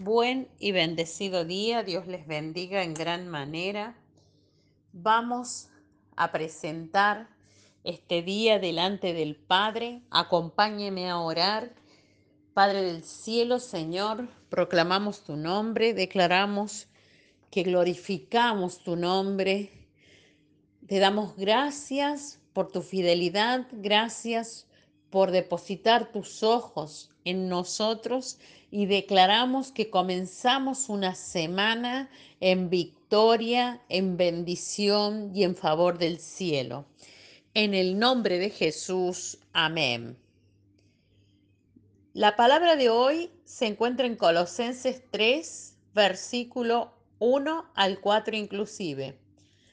Buen y bendecido día, Dios les bendiga en gran manera. Vamos a presentar este día delante del Padre. Acompáñeme a orar. Padre del cielo, Señor, proclamamos tu nombre, declaramos que glorificamos tu nombre. Te damos gracias por tu fidelidad, gracias por depositar tus ojos en nosotros y declaramos que comenzamos una semana en victoria, en bendición y en favor del cielo. En el nombre de Jesús, amén. La palabra de hoy se encuentra en Colosenses 3, versículo 1 al 4 inclusive.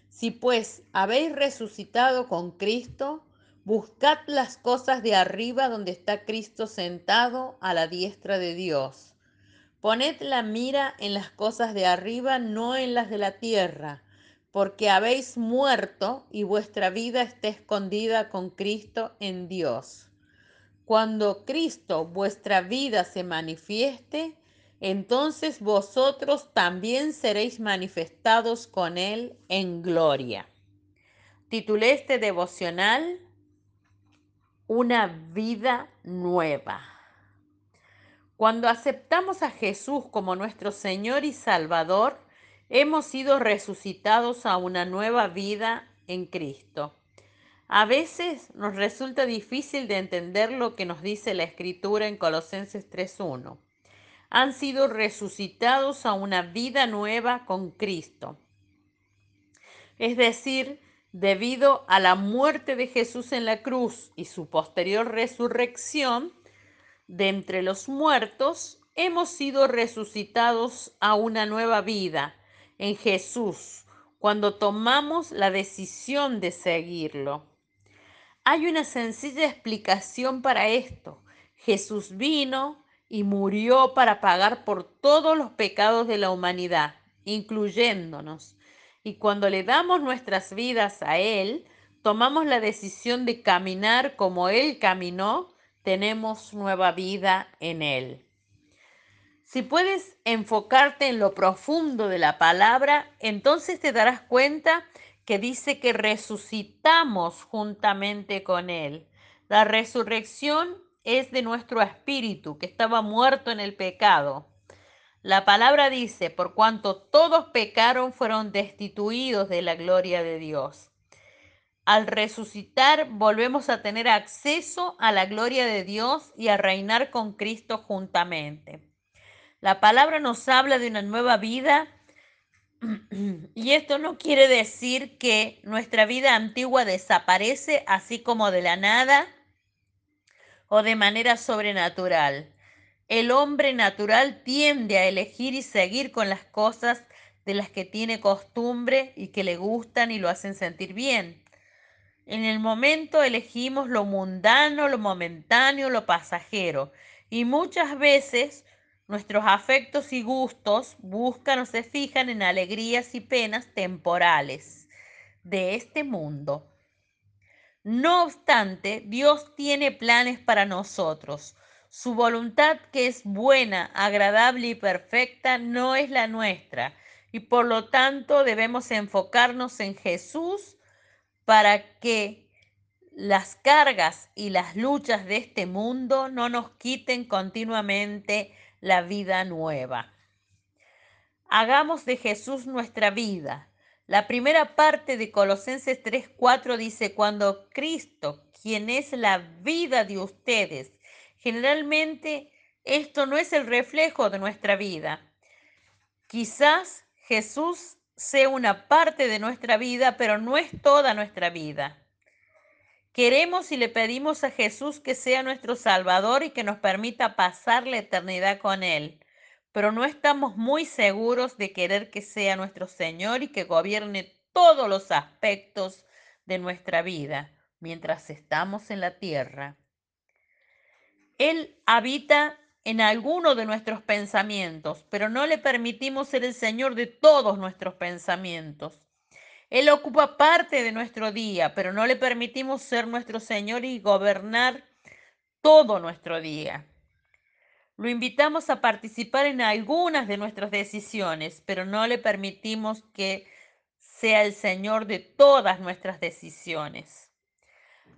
Si pues habéis resucitado con Cristo, Buscad las cosas de arriba donde está Cristo sentado a la diestra de Dios. Poned la mira en las cosas de arriba, no en las de la tierra, porque habéis muerto y vuestra vida está escondida con Cristo en Dios. Cuando Cristo vuestra vida se manifieste, entonces vosotros también seréis manifestados con Él en gloria. Titulé este devocional una vida nueva. Cuando aceptamos a Jesús como nuestro Señor y Salvador, hemos sido resucitados a una nueva vida en Cristo. A veces nos resulta difícil de entender lo que nos dice la Escritura en Colosenses 3.1. Han sido resucitados a una vida nueva con Cristo. Es decir, debido a la muerte de Jesús en la cruz y su posterior resurrección de entre los muertos, hemos sido resucitados a una nueva vida en Jesús cuando tomamos la decisión de seguirlo. Hay una sencilla explicación para esto. Jesús vino y murió para pagar por todos los pecados de la humanidad, incluyéndonos y cuando le damos nuestras vidas a Él, tomamos la decisión de caminar como Él caminó, tenemos nueva vida en Él. Si puedes enfocarte en lo profundo de la palabra, entonces te darás cuenta que dice que resucitamos juntamente con Él. La resurrección es de nuestro espíritu que estaba muerto en el pecado. La palabra dice, por cuanto todos pecaron, fueron destituidos de la gloria de Dios. Al resucitar, volvemos a tener acceso a la gloria de Dios y a reinar con Cristo juntamente. La palabra nos habla de una nueva vida y esto no quiere decir que nuestra vida antigua desaparece así como de la nada o de manera sobrenatural. El hombre natural tiende a elegir y seguir con las cosas de las que tiene costumbre y que le gustan y lo hacen sentir bien. En el momento elegimos lo mundano, lo momentáneo, lo pasajero. Y muchas veces nuestros afectos y gustos buscan o se fijan en alegrías y penas temporales de este mundo. No obstante, Dios tiene planes para nosotros su voluntad, que es buena, agradable y perfecta, no es la nuestra. Y por lo tanto debemos enfocarnos en Jesús para que las cargas y las luchas de este mundo no nos quiten continuamente la vida nueva. Hagamos de Jesús nuestra vida. La primera parte de Colosenses 3:4 dice, cuando Cristo, quien es la vida de ustedes, Generalmente esto no es el reflejo de nuestra vida. Quizás Jesús sea una parte de nuestra vida, pero no es toda nuestra vida. Queremos y le pedimos a Jesús que sea nuestro Salvador y que nos permita pasar la eternidad con Él, pero no estamos muy seguros de querer que sea nuestro Señor y que gobierne todos los aspectos de nuestra vida mientras estamos en la tierra. Él habita en alguno de nuestros pensamientos, pero no le permitimos ser el Señor de todos nuestros pensamientos. Él ocupa parte de nuestro día, pero no le permitimos ser nuestro Señor y gobernar todo nuestro día. Lo invitamos a participar en algunas de nuestras decisiones, pero no le permitimos que sea el Señor de todas nuestras decisiones.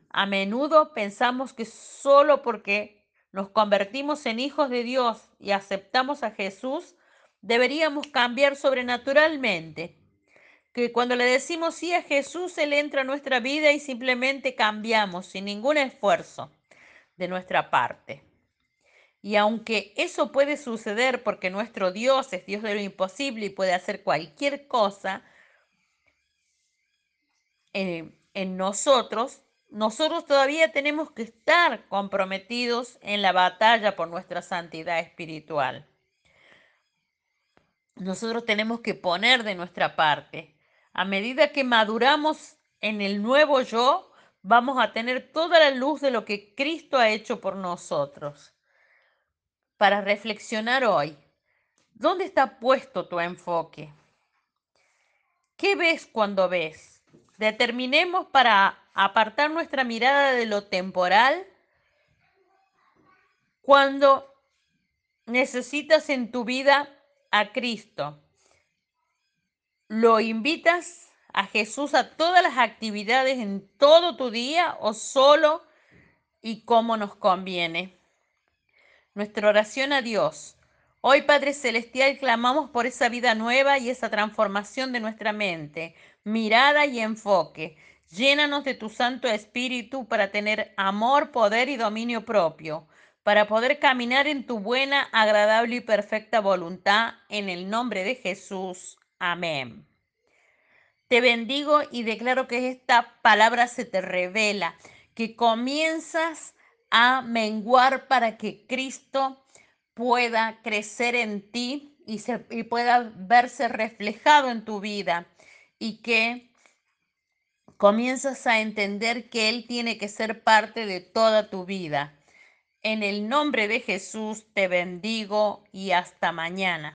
A menudo pensamos que solo porque nos convertimos en hijos de Dios y aceptamos a Jesús, deberíamos cambiar sobrenaturalmente. Que cuando le decimos sí a Jesús, Él entra a nuestra vida y simplemente cambiamos sin ningún esfuerzo de nuestra parte. Y aunque eso puede suceder porque nuestro Dios es Dios de lo imposible y puede hacer cualquier cosa eh, en nosotros, nosotros todavía tenemos que estar comprometidos en la batalla por nuestra santidad espiritual. Nosotros tenemos que poner de nuestra parte. A medida que maduramos en el nuevo yo, vamos a tener toda la luz de lo que Cristo ha hecho por nosotros para reflexionar hoy. ¿Dónde está puesto tu enfoque? ¿Qué ves cuando ves? Determinemos para apartar nuestra mirada de lo temporal cuando necesitas en tu vida a Cristo. ¿Lo invitas a Jesús a todas las actividades en todo tu día o solo y cómo nos conviene? nuestra oración a Dios. Hoy, Padre Celestial, clamamos por esa vida nueva y esa transformación de nuestra mente, mirada y enfoque. Llénanos de tu Santo Espíritu para tener amor, poder y dominio propio, para poder caminar en tu buena, agradable y perfecta voluntad. En el nombre de Jesús. Amén. Te bendigo y declaro que esta palabra se te revela, que comienzas a menguar para que Cristo pueda crecer en ti y, se, y pueda verse reflejado en tu vida y que comienzas a entender que Él tiene que ser parte de toda tu vida. En el nombre de Jesús te bendigo y hasta mañana.